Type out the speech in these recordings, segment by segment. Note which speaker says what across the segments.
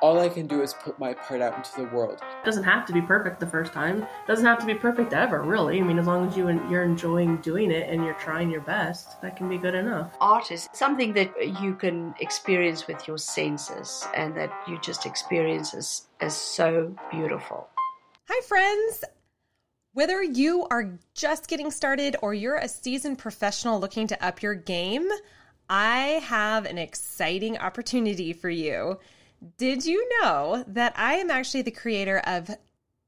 Speaker 1: All I can do is put my part out into the world.
Speaker 2: It doesn't have to be perfect the first time. It doesn't have to be perfect ever, really. I mean, as long as you you're enjoying doing it and you're trying your best, that can be good enough.
Speaker 3: Art is something that you can experience with your senses and that you just experience as, as so beautiful.
Speaker 4: Hi, friends. Whether you are just getting started or you're a seasoned professional looking to up your game, I have an exciting opportunity for you. Did you know that I am actually the creator of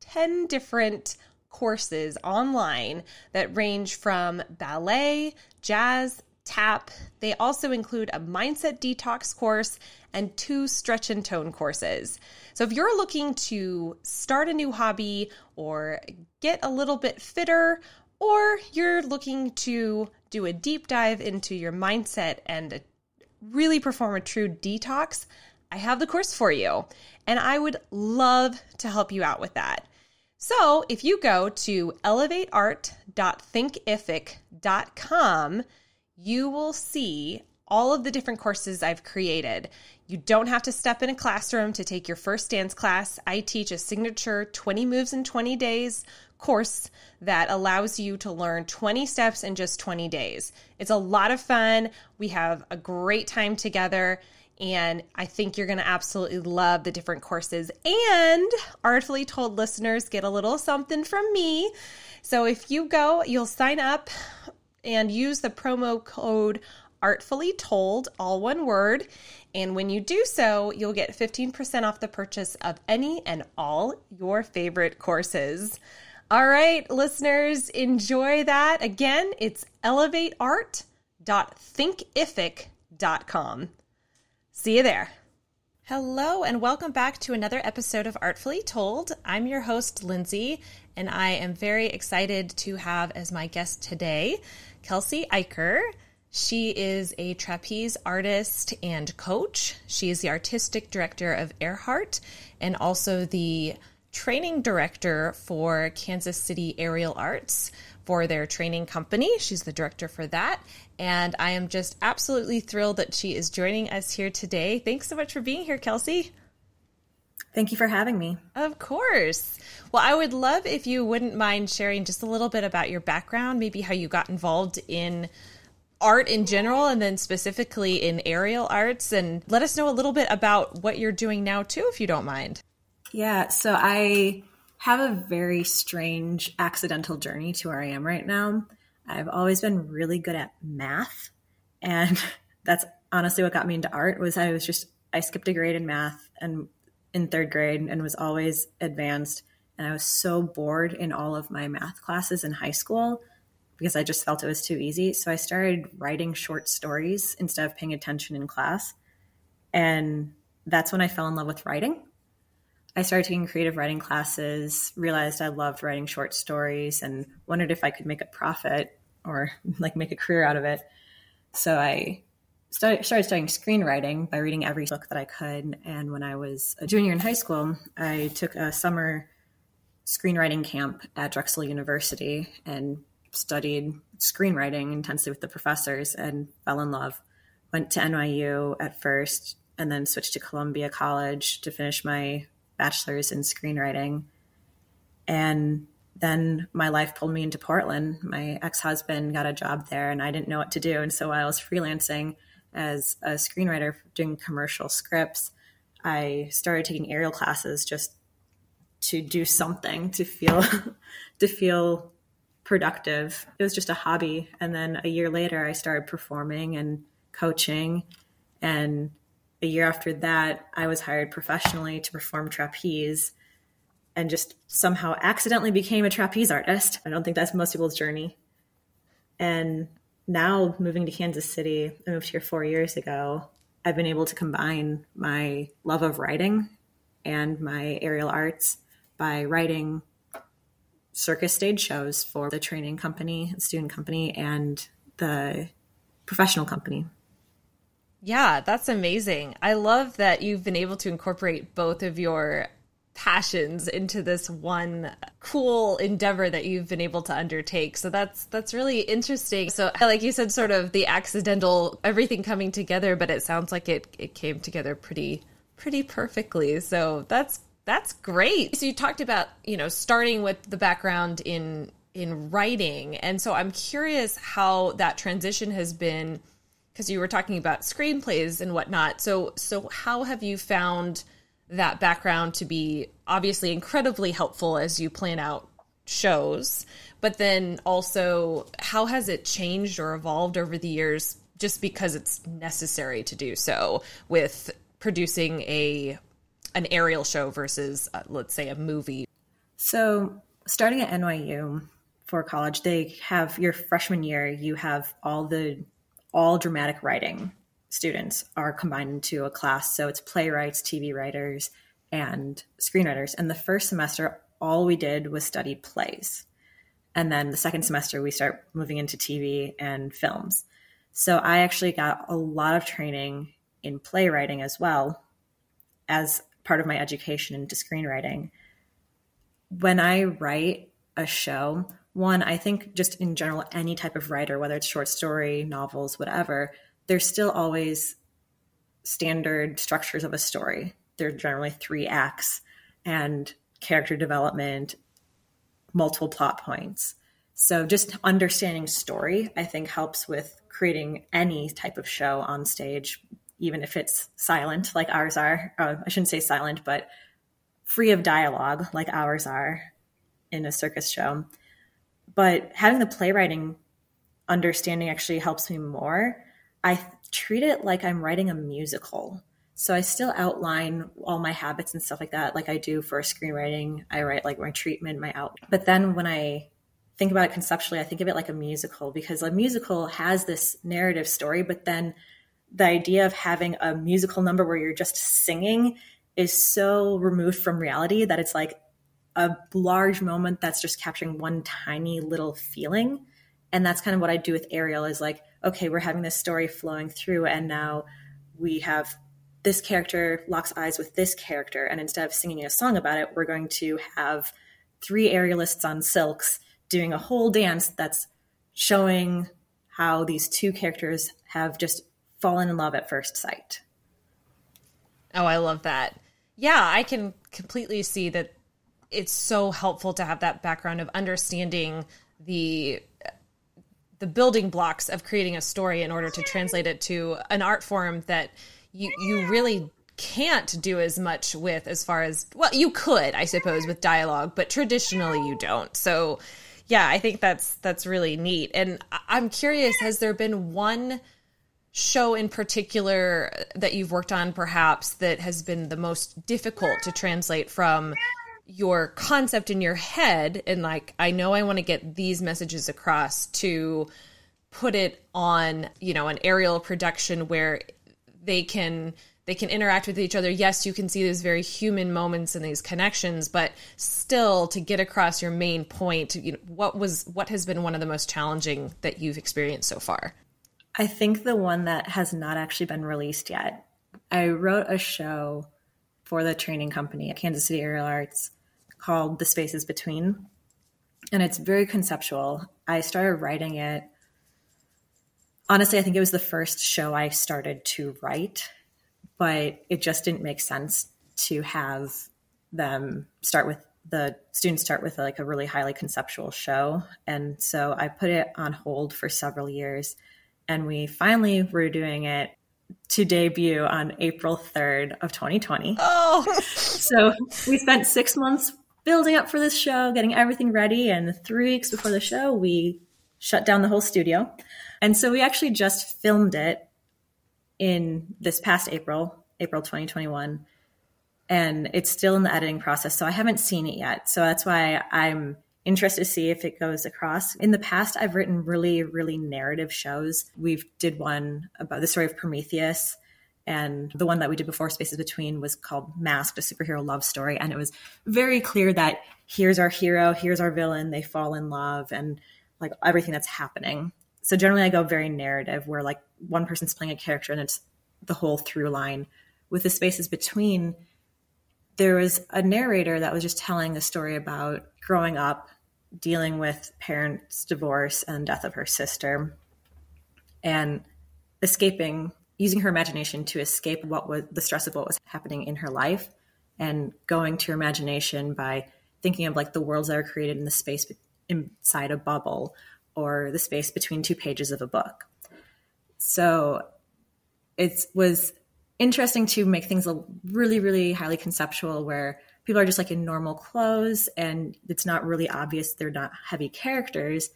Speaker 4: 10 different courses online that range from ballet, jazz, tap. They also include a mindset detox course and two stretch and tone courses. So if you're looking to start a new hobby or get a little bit fitter, or you're looking to do a deep dive into your mindset and really perform a true detox, I have the course for you, and I would love to help you out with that. So if you go to elevateart.thinkific.com, you will see all of the different courses I've created. You don't have to step in a classroom to take your first dance class. I teach a signature 20 moves in 20 days course that allows you to learn 20 steps in just 20 days. It's a lot of fun. We have a great time together. And I think you're going to absolutely love the different courses. And Artfully Told listeners get a little something from me. So if you go, you'll sign up and use the promo code Artfully Told, all one word. And when you do so, you'll get 15% off the purchase of any and all your favorite courses. All right, listeners, enjoy that. Again, it's elevateart.thinkific.com. See you there. Hello, and welcome back to another episode of Artfully Told. I'm your host, Lindsay, and I am very excited to have as my guest today Kelsey Eicher. She is a trapeze artist and coach. She is the artistic director of Earhart and also the training director for Kansas City Aerial Arts for their training company. She's the director for that. And I am just absolutely thrilled that she is joining us here today. Thanks so much for being here, Kelsey.
Speaker 5: Thank you for having me.
Speaker 4: Of course. Well, I would love if you wouldn't mind sharing just a little bit about your background, maybe how you got involved in art in general and then specifically in aerial arts and let us know a little bit about what you're doing now too if you don't mind.
Speaker 5: Yeah, so I have a very strange accidental journey to where I am right now. I've always been really good at math, and that's honestly what got me into art. Was I was just I skipped a grade in math and in third grade and was always advanced, and I was so bored in all of my math classes in high school because I just felt it was too easy. So I started writing short stories instead of paying attention in class, and that's when I fell in love with writing I started taking creative writing classes, realized I loved writing short stories, and wondered if I could make a profit or like make a career out of it. So I started, studying screenwriting by reading every book that I could. And when I was a junior in high school, I took a summer screenwriting camp at Drexel University and studied screenwriting intensely with the professors and fell in love. Went to NYU at first and then switched to Columbia College to finish my bachelor's in screenwriting. And then my life pulled me into Portland. My ex husband got a job there, and I didn't know what to do. And so while I was freelancing as a screenwriter doing commercial scripts, I started taking aerial classes just to do something to feel to feel productive. It was just a hobby. And then a year later, I started performing and coaching and a year after that, I was hired professionally to perform trapeze and just somehow accidentally became a trapeze artist. I don't think that's most people's journey. And now moving to Kansas City, I moved here four years ago. I've been able to combine my love of writing and my aerial arts by writing circus stage shows for the training company, student company, and the professional company.
Speaker 4: Yeah, that's amazing. I love that you've been able to incorporate both of your passions into this one cool endeavor that you've been able to undertake. So that's that's really interesting. So like you said sort of the accidental everything coming together, but it sounds like it it came together pretty pretty perfectly. So that's that's great. So you talked about, you know, starting with the background in in writing. And so I'm curious how that transition has been because you were talking about screenplays and whatnot. So so how have you found that background to be obviously incredibly helpful as you plan out shows, but then also how has it changed or evolved over the years just because it's necessary to do so with producing a an aerial show versus uh, let's say a movie.
Speaker 5: So, starting at NYU for college, they have your freshman year, you have all the all dramatic writing students are combined into a class. So it's playwrights, TV writers, and screenwriters. And the first semester, all we did was study plays. And then the second semester, we start moving into TV and films. So I actually got a lot of training in playwriting as well as part of my education into screenwriting. When I write a show, one, I think just in general, any type of writer, whether it's short story, novels, whatever, there's still always standard structures of a story. There are generally three acts and character development, multiple plot points. So just understanding story, I think, helps with creating any type of show on stage, even if it's silent like ours are. Uh, I shouldn't say silent, but free of dialogue like ours are in a circus show. But having the playwriting understanding actually helps me more I treat it like I'm writing a musical. So I still outline all my habits and stuff like that, like I do for screenwriting. I write like my treatment, my out. But then when I think about it conceptually, I think of it like a musical because a musical has this narrative story, but then the idea of having a musical number where you're just singing is so removed from reality that it's like a large moment that's just capturing one tiny little feeling. And that's kind of what I do with aerial is like, okay, we're having this story flowing through, and now we have this character locks eyes with this character, and instead of singing a song about it, we're going to have three aerialists on silks doing a whole dance that's showing how these two characters have just fallen in love at first sight.
Speaker 4: Oh, I love that. Yeah, I can completely see that it's so helpful to have that background of understanding the the building blocks of creating a story in order to translate it to an art form that you you really can't do as much with as far as well you could i suppose with dialogue but traditionally you don't. So yeah i think that's that's really neat. And i'm curious has there been one show in particular that you've worked on perhaps that has been the most difficult to translate from your concept in your head and like I know I want to get these messages across to put it on, you know, an aerial production where they can they can interact with each other. Yes, you can see these very human moments and these connections, but still to get across your main point, you know, what was what has been one of the most challenging that you've experienced so far?
Speaker 5: I think the one that has not actually been released yet. I wrote a show for the training company at Kansas City Aerial Arts called The Spaces Between. And it's very conceptual. I started writing it. Honestly, I think it was the first show I started to write, but it just didn't make sense to have them start with the students start with like a really highly conceptual show. And so I put it on hold for several years. And we finally were doing it to debut on April 3rd of 2020.
Speaker 4: Oh.
Speaker 5: so we spent six months building up for this show, getting everything ready. And three weeks before the show, we shut down the whole studio. And so we actually just filmed it in this past April, April 2021. And it's still in the editing process. So I haven't seen it yet. So that's why I'm interested to see if it goes across. In the past, I've written really, really narrative shows. We've did one about the story of Prometheus. And the one that we did before Spaces Between was called Masked, a superhero love story. And it was very clear that here's our hero, here's our villain, they fall in love, and like everything that's happening. So generally, I go very narrative where like one person's playing a character and it's the whole through line. With the Spaces Between, there was a narrator that was just telling a story about growing up, dealing with parents' divorce and death of her sister, and escaping, using her imagination to escape what was the stress of what was happening in her life, and going to her imagination by thinking of like the worlds that are created in the space inside a bubble or the space between two pages of a book. So it was interesting to make things really, really highly conceptual where people are just like in normal clothes and it's not really obvious they're not heavy characters.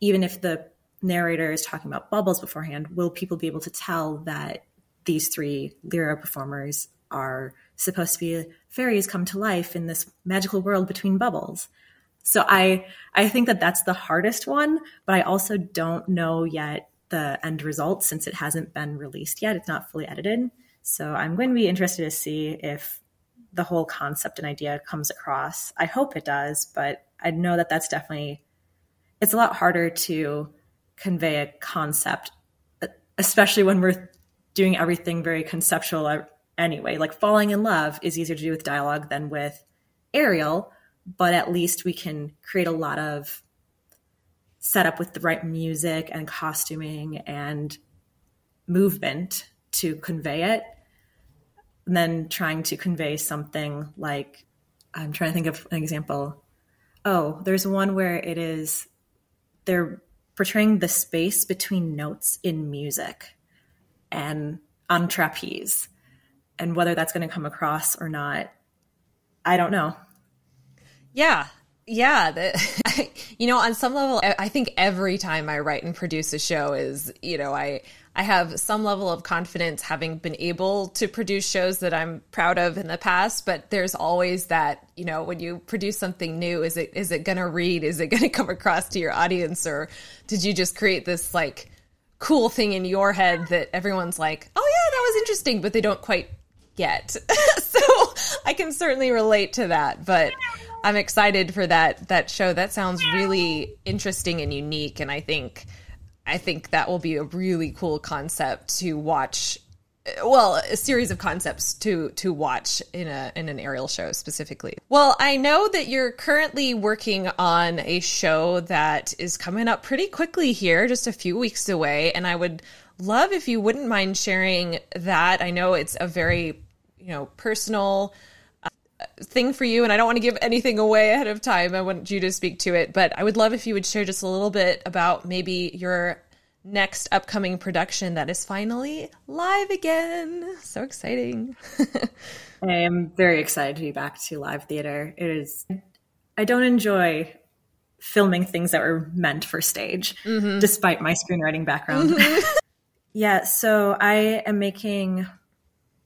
Speaker 5: Even if the narrator is talking about bubbles beforehand, will people be able to tell that these three lyra performers are supposed to be fairies come to life in this magical world between bubbles? So I I think that that's the hardest one, but I also don't know yet the end result since it hasn't been released yet. It's not fully edited. So I'm going to be interested to see if the whole concept and idea comes across. I hope it does, but I know that that's definitely it's a lot harder to convey a concept uh, especially when we're doing everything very conceptual uh, anyway. Like falling in love is easier to do with dialogue than with aerial, but at least we can create a lot of setup with the right music and costuming and movement to convey it. And then trying to convey something like I'm trying to think of an example. Oh, there's one where it is they're portraying the space between notes in music and on trapeze. And whether that's going to come across or not, I don't know.
Speaker 4: Yeah. Yeah. The, you know, on some level, I think every time I write and produce a show is, you know, I, I have some level of confidence having been able to produce shows that I'm proud of in the past, but there's always that, you know, when you produce something new, is it is it going to read? Is it going to come across to your audience or did you just create this like cool thing in your head that everyone's like, "Oh yeah, that was interesting," but they don't quite get. so, I can certainly relate to that, but I'm excited for that that show. That sounds really interesting and unique, and I think I think that will be a really cool concept to watch. Well, a series of concepts to to watch in a in an aerial show specifically. Well, I know that you're currently working on a show that is coming up pretty quickly here, just a few weeks away, and I would love if you wouldn't mind sharing that. I know it's a very you know personal thing for you and I don't want to give anything away ahead of time. I want you to speak to it, but I would love if you would share just a little bit about maybe your next upcoming production that is finally live again. So exciting.
Speaker 5: I am very excited to be back to live theater. It is I don't enjoy filming things that were meant for stage mm-hmm. despite my screenwriting background. Mm-hmm. yeah, so I am making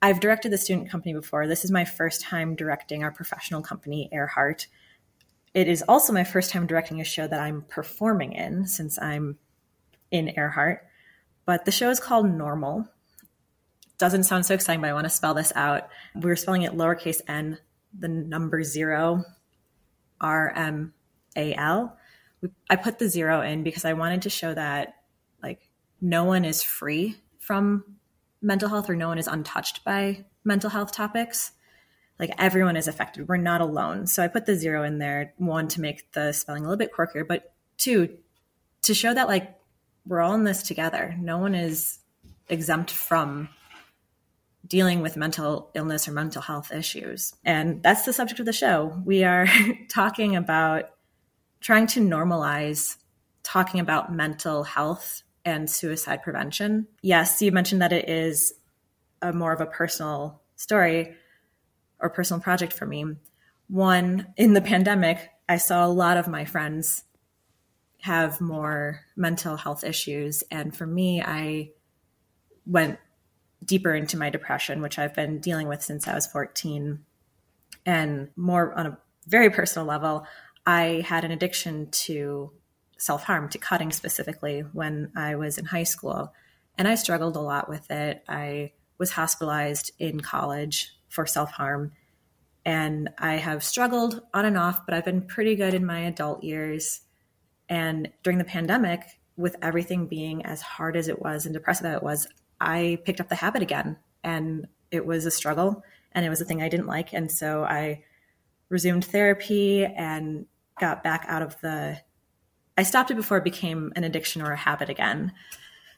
Speaker 5: I've directed the student company before. This is my first time directing our professional company, Earhart. It is also my first time directing a show that I'm performing in since I'm in Earhart. But the show is called Normal. Doesn't sound so exciting, but I want to spell this out. We're spelling it lowercase n, the number zero, R M A L. I put the zero in because I wanted to show that like no one is free from mental health or no one is untouched by mental health topics. Like everyone is affected. We're not alone. So I put the zero in there, one, to make the spelling a little bit quirkier, but two, to show that like we're all in this together. No one is exempt from dealing with mental illness or mental health issues. And that's the subject of the show. We are talking about trying to normalize talking about mental health and suicide prevention. Yes, you mentioned that it is a more of a personal story or personal project for me. One, in the pandemic, I saw a lot of my friends have more mental health issues. And for me, I went deeper into my depression, which I've been dealing with since I was 14. And more on a very personal level, I had an addiction to self harm, to cutting specifically, when I was in high school. And I struggled a lot with it. I was hospitalized in college for self harm. And I have struggled on and off, but I've been pretty good in my adult years. And during the pandemic, with everything being as hard as it was and depressive as it was, I picked up the habit again. And it was a struggle and it was a thing I didn't like. And so I resumed therapy and got back out of the. I stopped it before it became an addiction or a habit again.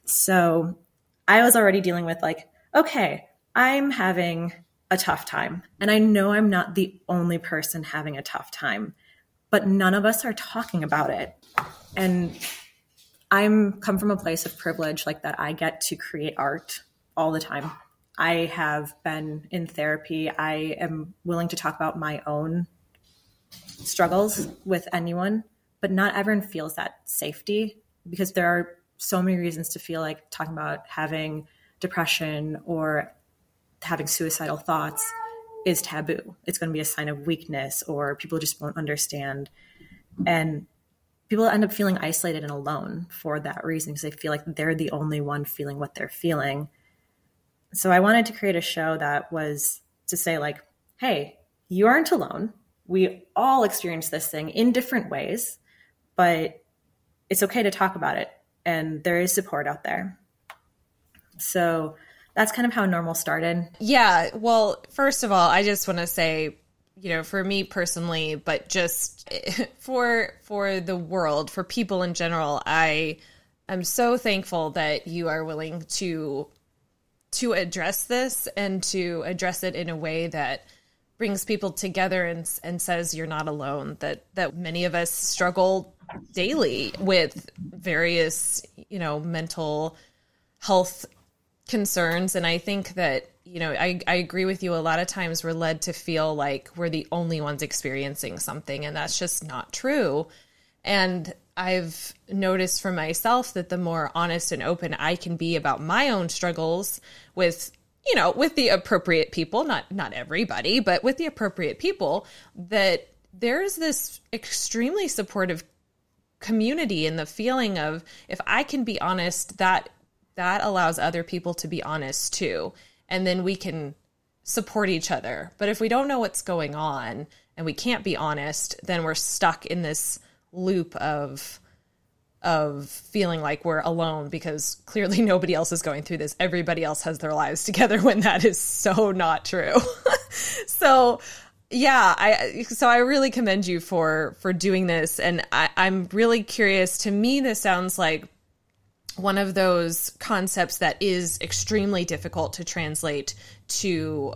Speaker 5: So I was already dealing with, like, okay, I'm having a tough time. And I know I'm not the only person having a tough time, but none of us are talking about it. And I'm come from a place of privilege like that I get to create art all the time. I have been in therapy. I am willing to talk about my own struggles with anyone, but not everyone feels that safety because there are so many reasons to feel like talking about having depression or having suicidal thoughts is taboo. It's going to be a sign of weakness or people just won't understand. And people end up feeling isolated and alone for that reason because they feel like they're the only one feeling what they're feeling. So I wanted to create a show that was to say, like, hey, you aren't alone. We all experience this thing in different ways, but it's okay to talk about it. And there is support out there. So that's kind of how normal started.
Speaker 4: Yeah. Well, first of all, I just want to say you know for me personally but just for for the world for people in general i am so thankful that you are willing to to address this and to address it in a way that brings people together and and says you're not alone that that many of us struggle daily with various you know mental health concerns and i think that you know, I, I agree with you. A lot of times we're led to feel like we're the only ones experiencing something, and that's just not true. And I've noticed for myself that the more honest and open I can be about my own struggles with, you know, with the appropriate people, not not everybody, but with the appropriate people, that there's this extremely supportive community and the feeling of if I can be honest, that that allows other people to be honest too and then we can support each other. But if we don't know what's going on and we can't be honest, then we're stuck in this loop of of feeling like we're alone because clearly nobody else is going through this. Everybody else has their lives together when that is so not true. so yeah, I so I really commend you for for doing this and I, I'm really curious. To me, this sounds like one of those concepts that is extremely difficult to translate to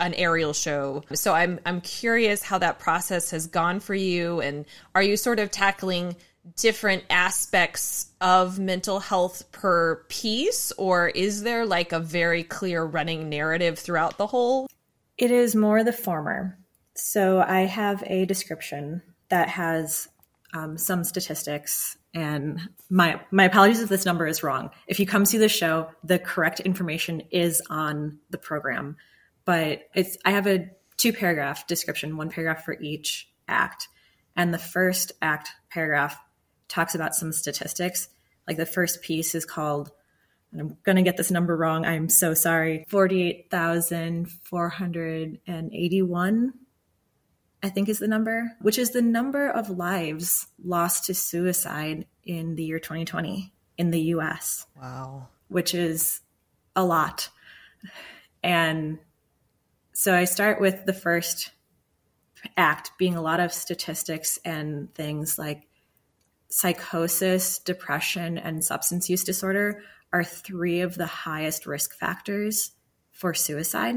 Speaker 4: an aerial show. So I'm I'm curious how that process has gone for you and are you sort of tackling different aspects of mental health per piece or is there like a very clear running narrative throughout the whole?
Speaker 5: It is more the former. So I have a description that has um, some statistics and my my apologies if this number is wrong. If you come see the show, the correct information is on the program, but it's I have a two paragraph description, one paragraph for each act, and the first act paragraph talks about some statistics. Like the first piece is called, and I'm to get this number wrong. I'm so sorry. Forty-eight thousand four hundred and eighty-one I think is the number, which is the number of lives lost to suicide in the year 2020 in the US.
Speaker 4: Wow.
Speaker 5: Which is a lot. And so I start with the first act being a lot of statistics and things like psychosis, depression, and substance use disorder are three of the highest risk factors for suicide.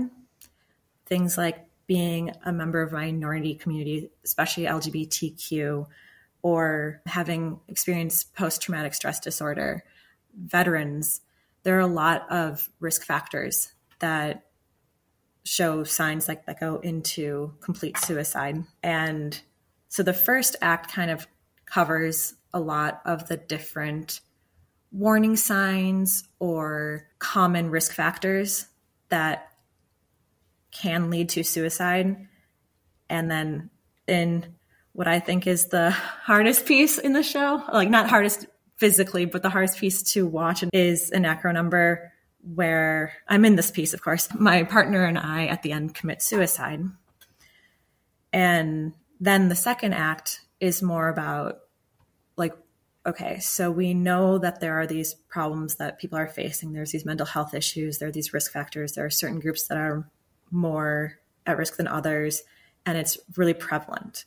Speaker 5: Things like being a member of a minority community, especially LGBTQ, or having experienced post traumatic stress disorder, veterans, there are a lot of risk factors that show signs like that go into complete suicide. And so the first act kind of covers a lot of the different warning signs or common risk factors that can lead to suicide. And then in what I think is the hardest piece in the show, like not hardest physically, but the hardest piece to watch is an acro number where I'm in this piece, of course. My partner and I at the end commit suicide. And then the second act is more about like, okay, so we know that there are these problems that people are facing. There's these mental health issues, there are these risk factors, there are certain groups that are more at risk than others, and it's really prevalent.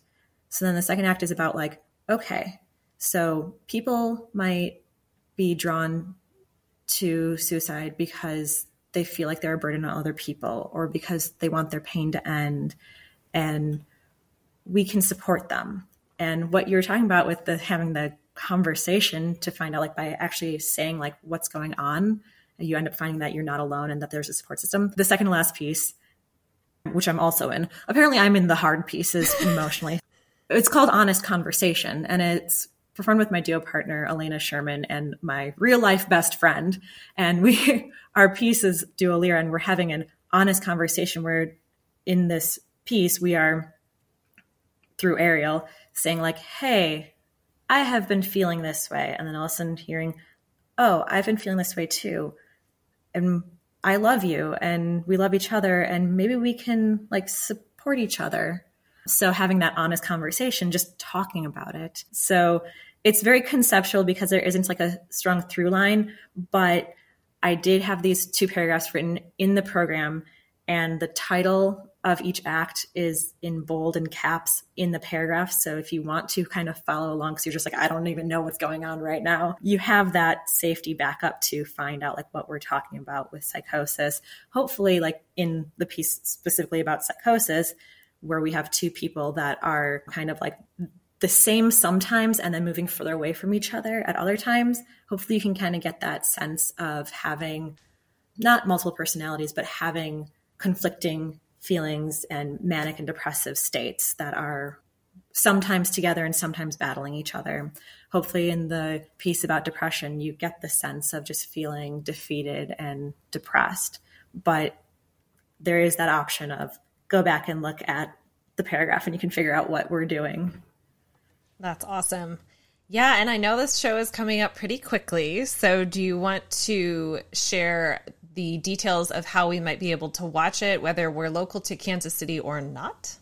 Speaker 5: So then the second act is about like, okay, so people might be drawn to suicide because they feel like they're a burden on other people or because they want their pain to end and we can support them and what you're talking about with the having the conversation to find out like by actually saying like what's going on you end up finding that you're not alone and that there's a support system the second last piece which i'm also in apparently i'm in the hard pieces emotionally it's called honest conversation and it's performed with my duo partner elena sherman and my real life best friend and we our piece is duo lyra and we're having an honest conversation where in this piece we are through aerial saying like hey I have been feeling this way. And then all of a sudden hearing, oh, I've been feeling this way too. And I love you and we love each other and maybe we can like support each other. So having that honest conversation, just talking about it. So it's very conceptual because there isn't like a strong through line, but I did have these two paragraphs written in the program and the title of each act is in bold and caps in the paragraph. So if you want to kind of follow along, because you're just like, I don't even know what's going on right now, you have that safety backup to find out like what we're talking about with psychosis. Hopefully, like in the piece specifically about psychosis, where we have two people that are kind of like the same sometimes and then moving further away from each other at other times. Hopefully, you can kind of get that sense of having not multiple personalities, but having conflicting feelings and manic and depressive states that are sometimes together and sometimes battling each other. Hopefully, in the piece about depression, you get the sense of just feeling defeated and depressed. But there is that option of go back and look at the paragraph and you can figure out what we're doing.
Speaker 4: That's awesome. Yeah, and I know this show is coming up pretty quickly. So, do you want to share the details of how we might be able to watch it, whether we're local to Kansas City or not?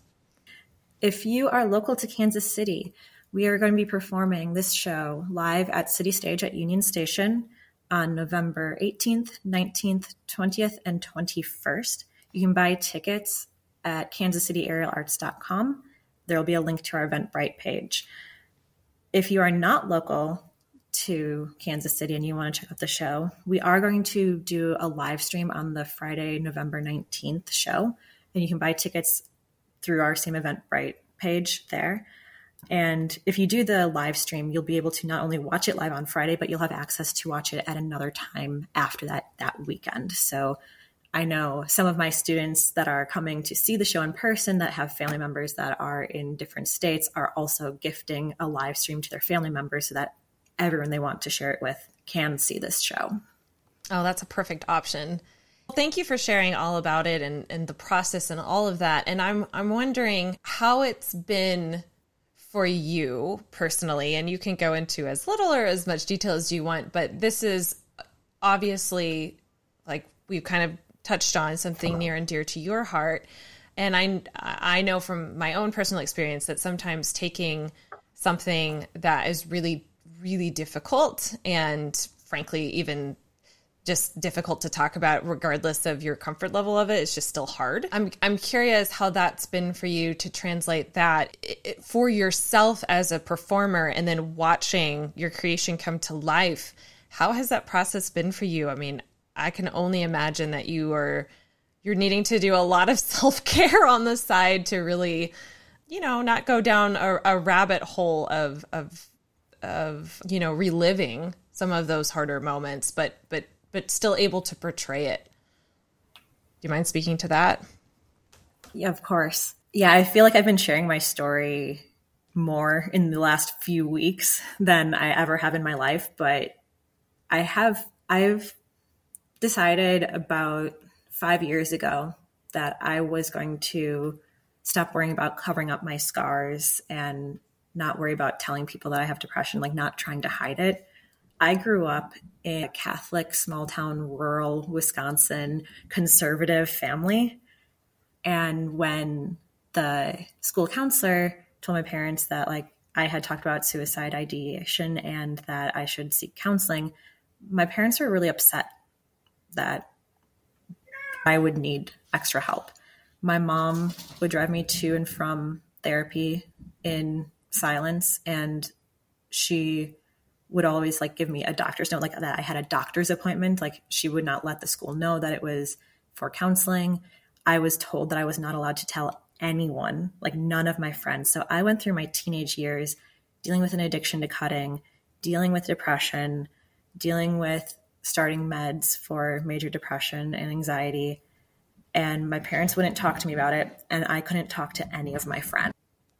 Speaker 5: If you are local to Kansas City, we are going to be performing this show live at City Stage at Union Station on November 18th, 19th, 20th, and 21st. You can buy tickets at kansascityaerialarts.com. There will be a link to our Eventbrite page. If you are not local to Kansas City and you want to check out the show, we are going to do a live stream on the Friday, November 19th show. And you can buy tickets through our same Eventbrite page there. And if you do the live stream, you'll be able to not only watch it live on Friday, but you'll have access to watch it at another time after that that weekend. So I know some of my students that are coming to see the show in person that have family members that are in different states are also gifting a live stream to their family members so that everyone they want to share it with can see this show.
Speaker 4: Oh, that's a perfect option. Thank you for sharing all about it and, and the process and all of that. And I'm I'm wondering how it's been for you personally, and you can go into as little or as much detail as you want, but this is obviously like we've kind of touched on something near and dear to your heart. And I I know from my own personal experience that sometimes taking something that is really really difficult and frankly even just difficult to talk about regardless of your comfort level of it. It's just still hard. I'm i'm curious how that's been for you to translate that for yourself as a performer and then watching your creation come to life. How has that process been for you? I mean i can only imagine that you are you're needing to do a lot of self-care on the side to really you know not go down a, a rabbit hole of of of you know reliving some of those harder moments but but but still able to portray it. Do you mind speaking to that?
Speaker 5: Yeah of course. Yeah i feel like i've been sharing my story more in the last few weeks than i ever have in my life but i have i've decided about five years ago that i was going to stop worrying about covering up my scars and not worry about telling people that I have depression, like not trying to hide it. I grew up in a Catholic, small town, rural Wisconsin conservative family. And when the school counselor told my parents that, like, I had talked about suicide ideation and that I should seek counseling, my parents were really upset that I would need extra help. my mom would drive me to and from therapy in silence and she would always like give me a doctor's note like that I had a doctor's appointment. Like she would not let the school know that it was for counseling. I was told that I was not allowed to tell anyone like none of my friends. So I went through my teenage years dealing with an addiction to cutting dealing with depression dealing with starting meds for major depression and anxiety and my parents wouldn't talk to me about it and I couldn't talk to any of my friends.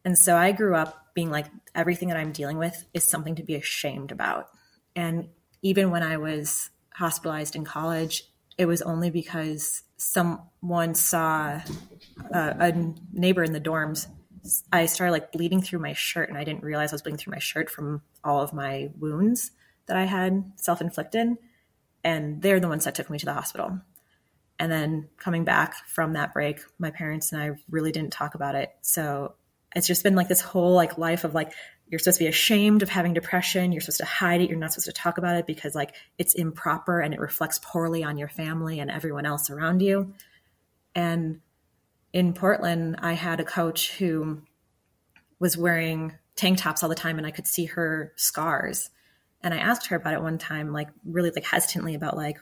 Speaker 5: And so I grew up being like, everything that I'm dealing with is something to be ashamed about. And even when I was hospitalized in college, it was only because someone saw a, a neighbor in the dorms. I started like bleeding through my shirt, and I didn't realize I was bleeding through my shirt from all of my wounds that I had self inflicted. And they're the ones that took me to the hospital. And then coming back from that break, my parents and I really didn't talk about it. So it's just been like this whole like life of like you're supposed to be ashamed of having depression. You're supposed to hide it. You're not supposed to talk about it because like it's improper and it reflects poorly on your family and everyone else around you. And in portland i had a coach who was wearing tank tops all the time and i could see her scars. And i asked her about it one time like really like hesitantly about like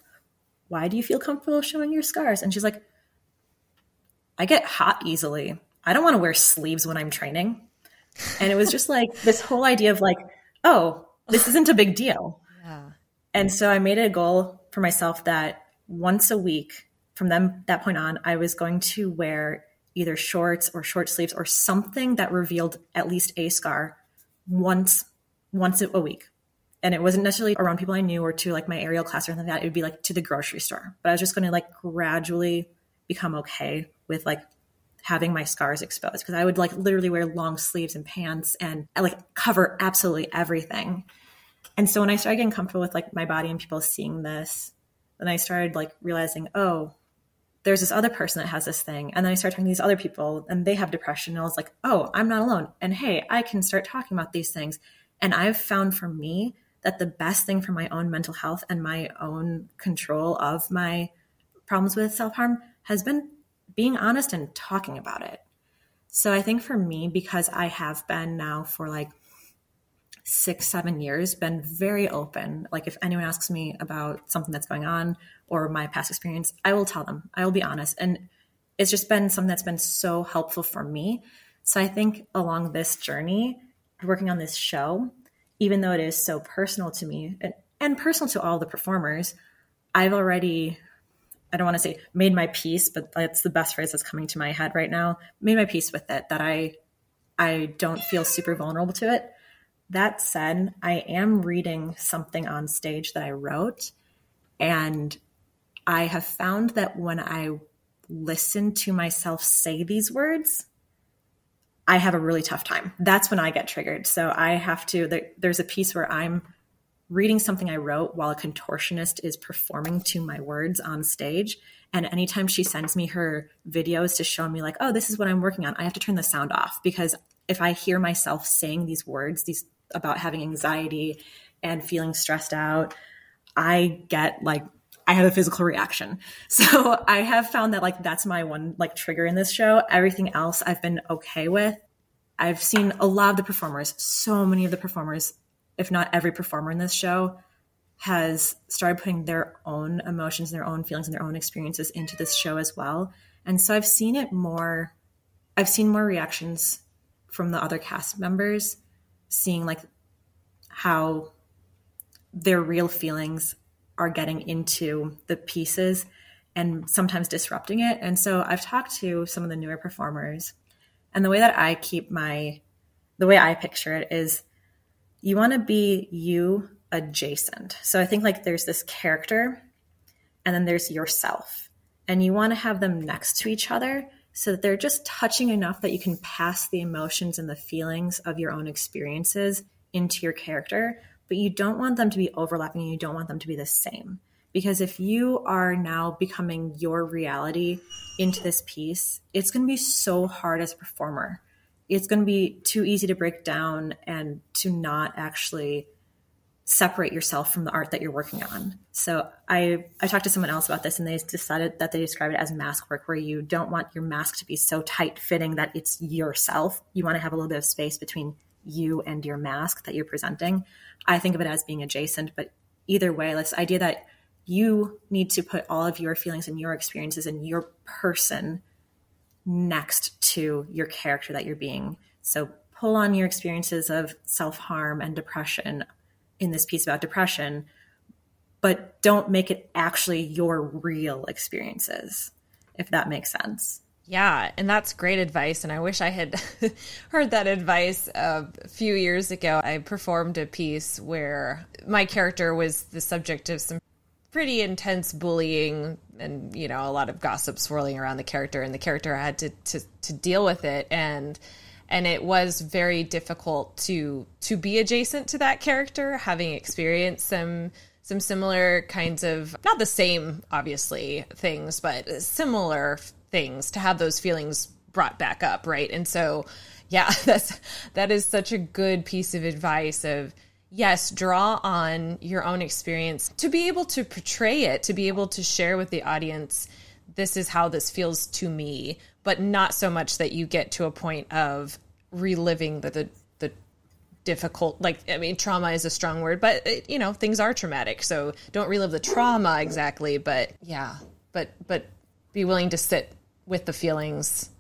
Speaker 5: why do you feel comfortable showing your scars? And she's like i get hot easily I don't want to wear sleeves when I'm training. And it was just like this whole idea of like, oh, this isn't a big deal. Yeah. And so I made it a goal for myself that once a week from them that point on, I was going to wear either shorts or short sleeves or something that revealed at least a scar once once a week. And it wasn't necessarily around people I knew or to like my aerial class or anything like that. It would be like to the grocery store. But I was just going to like gradually become okay with like having my scars exposed because I would like literally wear long sleeves and pants and like cover absolutely everything. And so when I started getting comfortable with like my body and people seeing this, then I started like realizing, oh, there's this other person that has this thing. And then I started talking to these other people and they have depression. And I was like, oh, I'm not alone. And hey, I can start talking about these things. And I've found for me that the best thing for my own mental health and my own control of my problems with self harm has been being honest and talking about it. So I think for me, because I have been now for like six, seven years, been very open. Like if anyone asks me about something that's going on or my past experience, I will tell them. I will be honest. And it's just been something that's been so helpful for me. So I think along this journey, working on this show, even though it is so personal to me and, and personal to all the performers, I've already I don't want to say made my peace, but that's the best phrase that's coming to my head right now. Made my peace with it that I I don't feel super vulnerable to it. That said, I am reading something on stage that I wrote and I have found that when I listen to myself say these words, I have a really tough time. That's when I get triggered. So I have to, there, there's a piece where I'm reading something I wrote while a contortionist is performing to my words on stage. And anytime she sends me her videos to show me, like, oh, this is what I'm working on, I have to turn the sound off because if I hear myself saying these words, these about having anxiety and feeling stressed out, I get like, I have a physical reaction. So I have found that like that's my one like trigger in this show. Everything else I've been okay with. I've seen a lot of the performers, so many of the performers if not every performer in this show, has started putting their own emotions and their own feelings and their own experiences into this show as well. And so I've seen it more, I've seen more reactions from the other cast members, seeing like how their real feelings are getting into the pieces and sometimes disrupting it. And so I've talked to some of the newer performers, and the way that I keep my, the way I picture it is you want to be you adjacent. So I think like there's this character and then there's yourself. And you want to have them next to each other so that they're just touching enough that you can pass the emotions and the feelings of your own experiences into your character, but you don't want them to be overlapping and you don't want them to be the same. Because if you are now becoming your reality into this piece, it's going to be so hard as a performer it's going to be too easy to break down and to not actually separate yourself from the art that you're working on. So I I talked to someone else about this and they decided that they describe it as mask work where you don't want your mask to be so tight fitting that it's yourself. You want to have a little bit of space between you and your mask that you're presenting. I think of it as being adjacent, but either way, this idea that you need to put all of your feelings and your experiences and your person next to your character that you're being. So pull on your experiences of self harm and depression in this piece about depression, but don't make it actually your real experiences, if that makes sense.
Speaker 4: Yeah, and that's great advice. And I wish I had heard that advice a few years ago. I performed a piece where my character was the subject of some pretty intense bullying and, you know, a lot of gossip swirling around the character, and the character had to, to, to deal with it. And and it was very difficult to to be adjacent to that character having experienced some some similar kinds of not the same obviously things but similar things to have those feelings brought back up right and so yeah that's that is such a good piece of advice of yes draw on your own experience. To be able to portray it to be able to share with the audience this is how this feels to me but not so much that you get to a point of reliving the the, the difficult like i mean trauma is a strong word but it, you know things are traumatic so don't relive the trauma exactly but yeah but but be willing to sit with the feelings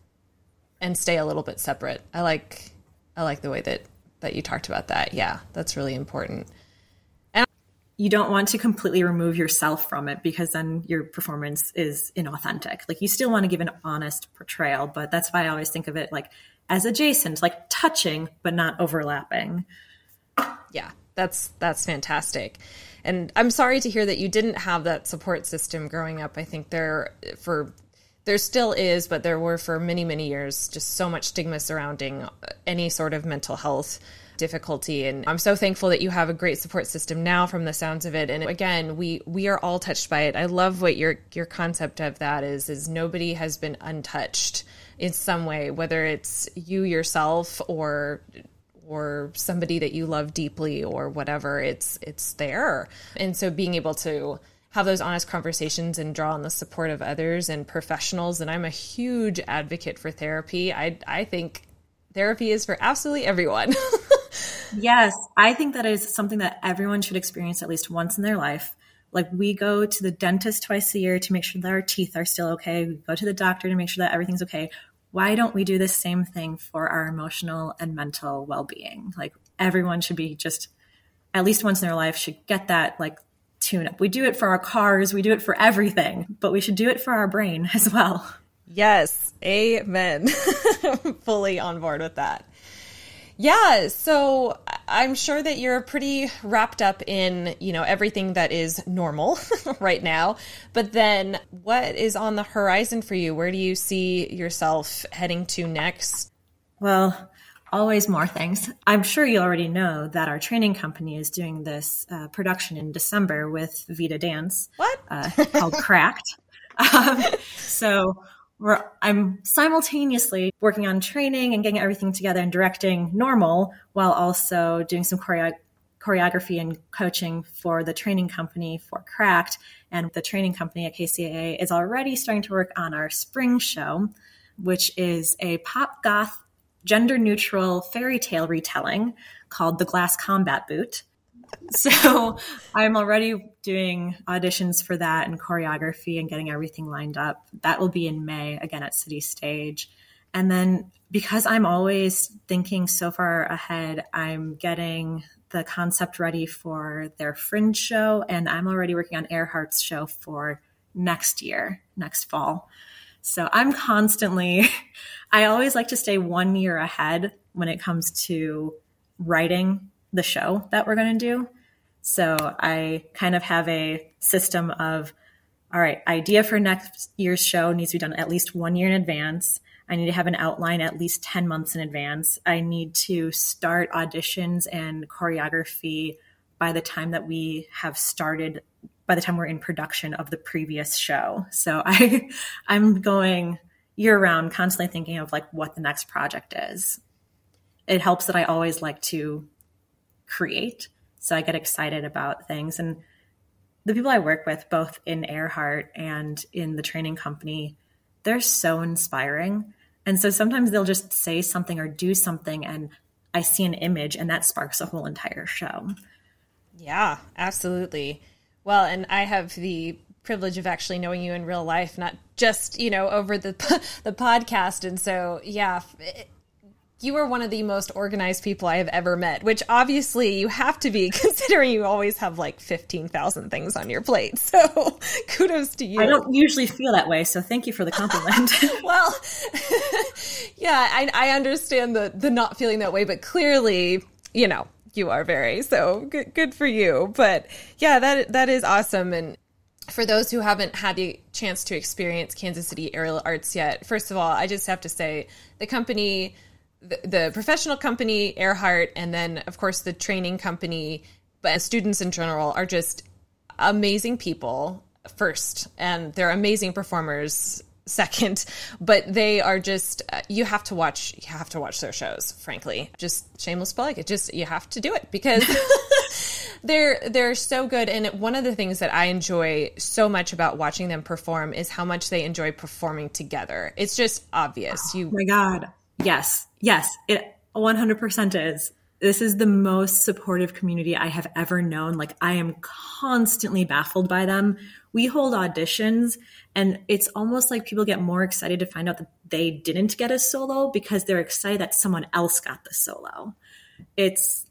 Speaker 4: and stay a little bit separate. I like i like the way that that you talked about that yeah that's really important
Speaker 5: you don't want to completely remove yourself from it because then your performance is inauthentic. Like you still want to give an honest portrayal, but that's why I always think of it like as adjacent, like touching but not overlapping.
Speaker 4: Yeah, that's that's fantastic. And I'm sorry to hear that you didn't have that support system growing up. I think there for there still is, but there were for many many years just so much stigma surrounding uh, any sort of mental health difficulty. And I'm so thankful that you have a great support system now from the sounds of it. And again we we are all touched by it. I love what your your concept of that is is nobody has been untouched in some way whether it's you yourself or or somebody that you love deeply or whatever it's it's there. And so being able to have those honest conversations and draw on the support of others and professionals and I'm a huge advocate for therapy I I think therapy is for absolutely everyone
Speaker 5: yes, I think that is something that everyone should experience at least once in their life. Like we go to the dentist twice a year to make sure that our teeth are still okay. We go to the doctor to make sure that everything's okay. Why don't we do the same thing for our emotional and mental well-being? Like everyone should be just at least once in their life should get that like tune up. We do it for our cars, we do it for everything, but we should do it for our brain as well.
Speaker 4: Yes, amen. Fully on board with that. Yeah, so I'm sure that you're pretty wrapped up in, you know, everything that is normal right now. But then what is on the horizon for you? Where do you see yourself heading to next?
Speaker 5: Well, always more things. I'm sure you already know that our training company is doing this uh, production in December with Vita Dance.
Speaker 4: What?
Speaker 5: Uh, called Cracked. Um, so I'm simultaneously working on training and getting everything together and directing normal while also doing some choreo- choreography and coaching for the training company for Cracked. And the training company at KCAA is already starting to work on our spring show, which is a pop goth, gender neutral fairy tale retelling called The Glass Combat Boot. so I'm already doing auditions for that and choreography and getting everything lined up. That will be in May again at City Stage. And then because I'm always thinking so far ahead, I'm getting the concept ready for their Fringe show, and I'm already working on Earhart's show for next year, next fall. So I'm constantly, I always like to stay one year ahead when it comes to writing the show that we're going to do. So I kind of have a system of, all right, idea for next year's show needs to be done at least one year in advance. I need to have an outline at least 10 months in advance. I need to start auditions and choreography by the time that we have started by the time we're in production of the previous show. So I I'm going year round constantly thinking of like what the next project is. It helps that I always like to create. So I get excited about things. And the people I work with, both in Earhart and in the training company, they're so inspiring. And so sometimes they'll just say something or do something, and I see an image, and that sparks a whole entire show.
Speaker 4: Yeah, absolutely. Well, and I have the privilege of actually knowing you in real life, not just you know over the the podcast. And so, yeah, you are one of the most organized people I have ever met, which obviously you have to be considering you always have like 15,000 things on your plate. So kudos to you.
Speaker 5: I don't usually feel that way. So thank you for the compliment.
Speaker 4: well, yeah, I, I understand the, the not feeling that way, but clearly, you know, you are very so good, good for you. But yeah, that, that is awesome. And for those who haven't had the chance to experience Kansas City Aerial Arts yet, first of all, I just have to say the company the, the professional company Earhart, and then of course the training company, but students in general are just amazing people first, and they're amazing performers second. But they are just uh, you have to watch you have to watch their shows frankly. Just shameless plug. It just you have to do it because they're they're so good and one of the things that i enjoy so much about watching them perform is how much they enjoy performing together it's just obvious oh you
Speaker 5: oh my god Yes, yes, it 100% is. This is the most supportive community I have ever known. Like, I am constantly baffled by them. We hold auditions, and it's almost like people get more excited to find out that they didn't get a solo because they're excited that someone else got the solo. It's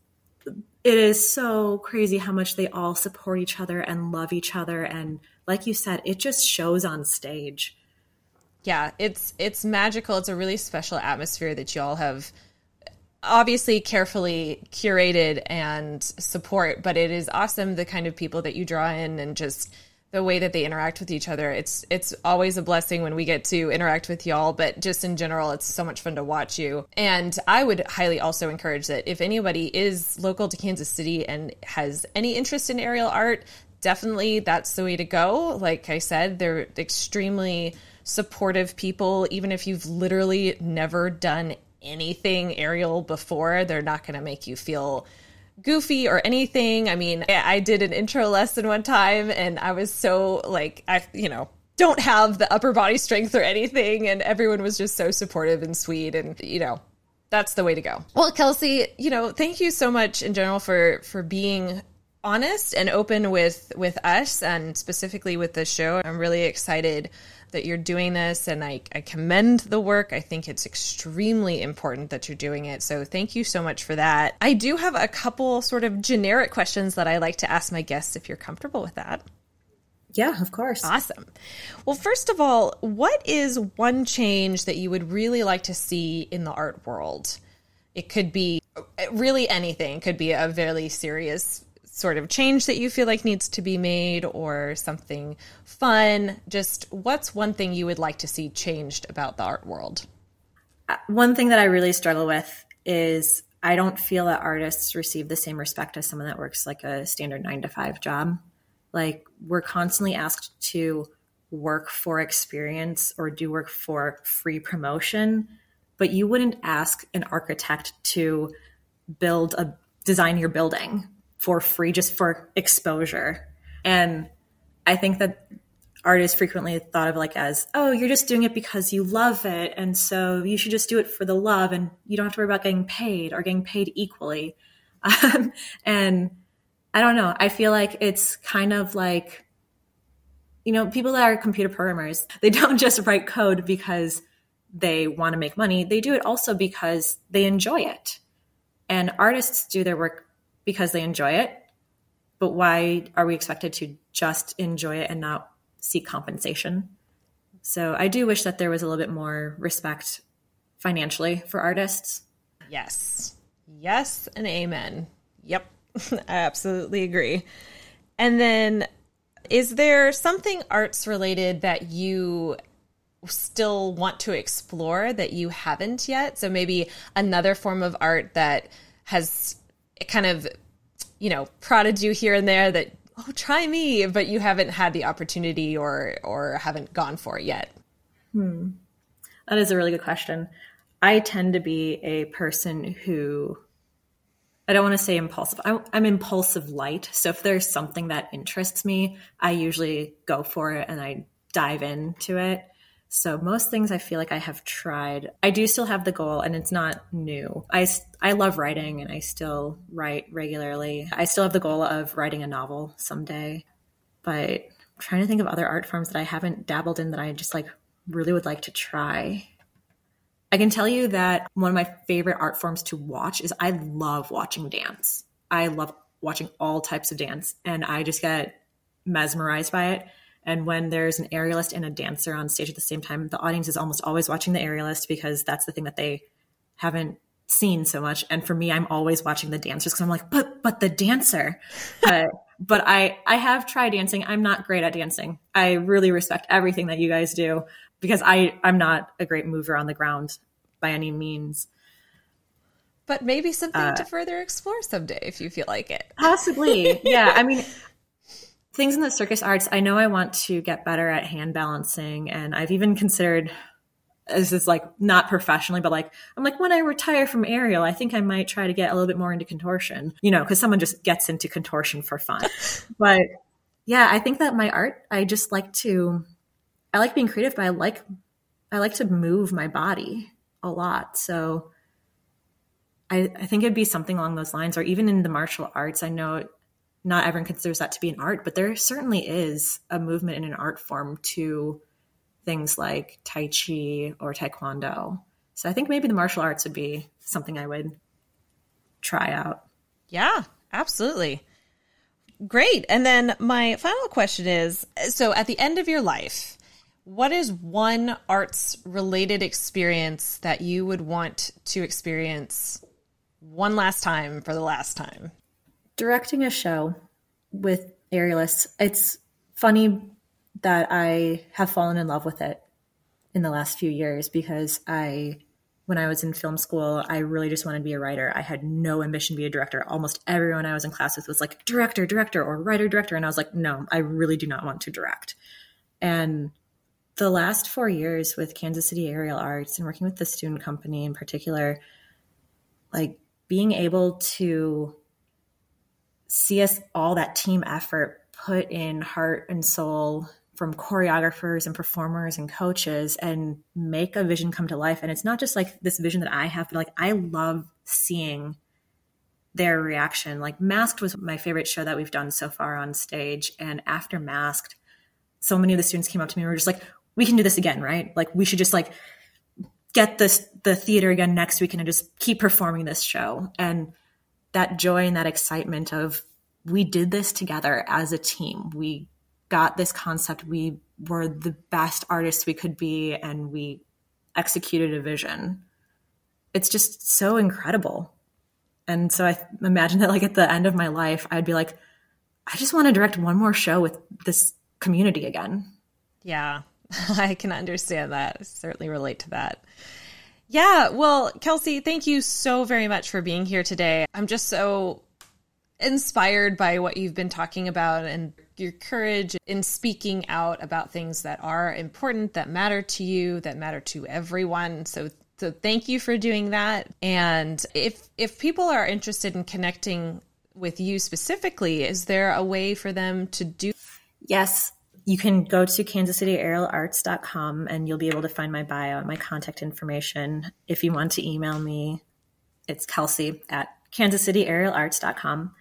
Speaker 5: it is so crazy how much they all support each other and love each other and like you said it just shows on stage
Speaker 4: yeah, it's it's magical. It's a really special atmosphere that y'all have obviously carefully curated and support, but it is awesome the kind of people that you draw in and just the way that they interact with each other. It's it's always a blessing when we get to interact with y'all, but just in general, it's so much fun to watch you. And I would highly also encourage that if anybody is local to Kansas City and has any interest in aerial art, definitely that's the way to go. Like I said, they're extremely supportive people, even if you've literally never done anything aerial before, they're not going to make you feel goofy or anything. I mean, I did an intro lesson one time and I was so like, I, you know, don't have the upper body strength or anything. And everyone was just so supportive and sweet. And, you know, that's the way to go. Well, Kelsey, you know, thank you so much in general for, for being honest and open with, with us and specifically with the show. I'm really excited that you're doing this and I, I commend the work. I think it's extremely important that you're doing it. So thank you so much for that. I do have a couple sort of generic questions that I like to ask my guests if you're comfortable with that.
Speaker 5: Yeah, of course.
Speaker 4: Awesome. Well, first of all, what is one change that you would really like to see in the art world? It could be uh, really anything. It could be a very serious sort of change that you feel like needs to be made or something fun? Just what's one thing you would like to see changed about the art world?
Speaker 5: Uh, one thing that I really struggle with is I don't feel that artists receive the same respect as someone that works like a standard nine to five job. Like we're constantly asked to work for experience or do work for free promotion, but you wouldn't ask an architect to build a design your building for free just for exposure. And I think that art is frequently thought of like as, oh, you're just doing it because you love it. And so you should just do it for the love and you don't have to worry about getting paid or getting paid equally. Um, and I don't know. I feel like it's kind of like, you know, people that are computer programmers, they don't just write code because they want to make money. They do it also because they enjoy it. And artists do their work because they enjoy it. But why are we expected to just enjoy it and not seek compensation? So I do wish that there was a little bit more respect financially for artists.
Speaker 4: Yes. Yes and amen. Yep. I absolutely agree. And then is there something arts related that you still want to explore that you haven't yet? So maybe another form of art that has kind of, you know, prodded you here and there that, oh, try me, but you haven't had the opportunity or or haven't gone for it yet?
Speaker 5: Hmm. That is a really good question. I tend to be a person who I don't want to say impulsive. I, I'm impulsive light. So if there's something that interests me, I usually go for it and I dive into it. So most things I feel like I have tried. I do still have the goal and it's not new. I, I love writing and I still write regularly. I still have the goal of writing a novel someday. But I'm trying to think of other art forms that I haven't dabbled in that I just like really would like to try. I can tell you that one of my favorite art forms to watch is I love watching dance. I love watching all types of dance and I just get mesmerized by it. And when there's an aerialist and a dancer on stage at the same time, the audience is almost always watching the aerialist because that's the thing that they haven't seen so much. And for me, I'm always watching the dancers because I'm like, but but the dancer. but but I I have tried dancing. I'm not great at dancing. I really respect everything that you guys do because I I'm not a great mover on the ground by any means.
Speaker 4: But maybe something uh, to further explore someday if you feel like it.
Speaker 5: Possibly. yeah. I mean, things in the circus arts, I know I want to get better at hand balancing. And I've even considered this is like not professionally, but like, I'm like, when I retire from aerial, I think I might try to get a little bit more into contortion, you know, because someone just gets into contortion for fun. but yeah, I think that my art, I just like to, I like being creative, but I like, I like to move my body a lot. So I, I think it'd be something along those lines, or even in the martial arts. I know not everyone considers that to be an art, but there certainly is a movement in an art form to things like Tai Chi or Taekwondo. So I think maybe the martial arts would be something I would try out.
Speaker 4: Yeah, absolutely. Great. And then my final question is so at the end of your life, what is one arts related experience that you would want to experience one last time for the last time?
Speaker 5: Directing a show with aerialists, it's funny that I have fallen in love with it in the last few years because I, when I was in film school, I really just wanted to be a writer. I had no ambition to be a director. Almost everyone I was in class with was like director, director, or writer, director. And I was like, no, I really do not want to direct. And the last four years with Kansas City Aerial Arts and working with the student company in particular, like being able to see us all that team effort put in heart and soul from choreographers and performers and coaches and make a vision come to life. And it's not just like this vision that I have, but like I love seeing their reaction. Like Masked was my favorite show that we've done so far on stage. And after Masked, so many of the students came up to me and were just like, we can do this again, right? Like we should just like get this the theater again next week and just keep performing this show. And that joy and that excitement of we did this together as a team. We got this concept. We were the best artists we could be, and we executed a vision. It's just so incredible. And so I imagine that, like, at the end of my life, I'd be like, I just want to direct one more show with this community again.
Speaker 4: Yeah, I can understand that. I certainly relate to that. Yeah, well, Kelsey, thank you so very much for being here today. I'm just so inspired by what you've been talking about and your courage in speaking out about things that are important, that matter to you, that matter to everyone. So so thank you for doing that. And if if people are interested in connecting with you specifically, is there a way for them to do
Speaker 5: Yes, you can go to kansascityaerialarts.com and you'll be able to find my bio and my contact information. If you want to email me, it's Kelsey at kansascityaerialarts.com.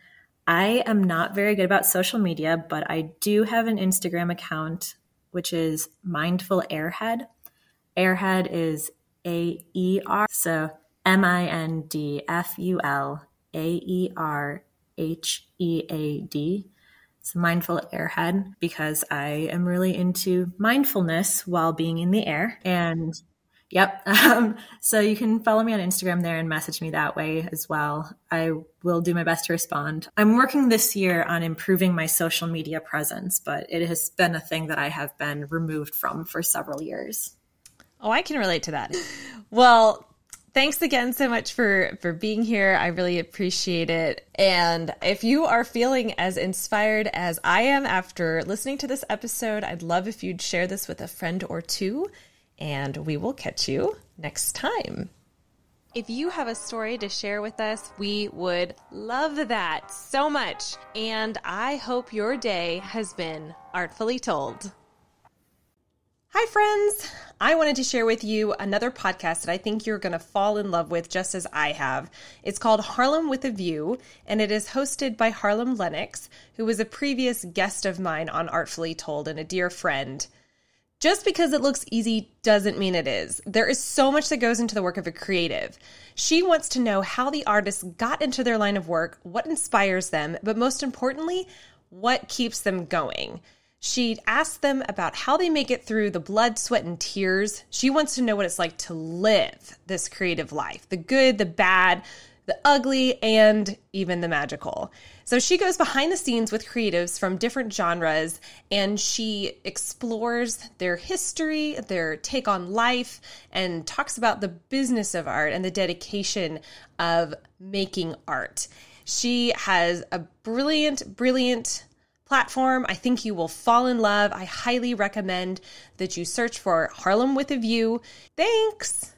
Speaker 5: I am not very good about social media, but I do have an Instagram account, which is Mindful Airhead. Airhead is A E R, so M I N D F U L A E R H E A D. It's mindful airhead because I am really into mindfulness while being in the air. And yep. Um, so you can follow me on Instagram there and message me that way as well. I will do my best to respond. I'm working this year on improving my social media presence, but it has been a thing that I have been removed from for several years.
Speaker 4: Oh, I can relate to that. Well, thanks again so much for for being here i really appreciate it and if you are feeling as inspired as i am after listening to this episode i'd love if you'd share this with a friend or two and we will catch you next time If you have a story to share with us, we would love that so much. And I hope your day has been artfully told. Hi, friends. I wanted to share with you another podcast that I think you're going to fall in love with just as I have. It's called Harlem with a View, and it is hosted by Harlem Lennox, who was a previous guest of mine on Artfully Told and a dear friend. Just because it looks easy doesn't mean it is. There is so much that goes into the work of a creative. She wants to know how the artists got into their line of work, what inspires them, but most importantly, what keeps them going. She asks them about how they make it through the blood, sweat, and tears. She wants to know what it's like to live this creative life the good, the bad, the ugly, and even the magical. So she goes behind the scenes with creatives from different genres and she explores their history, their take on life, and talks about the business of art and the dedication of making art. She has a brilliant, brilliant platform. I think you will fall in love. I highly recommend that you search for Harlem with a View. Thanks.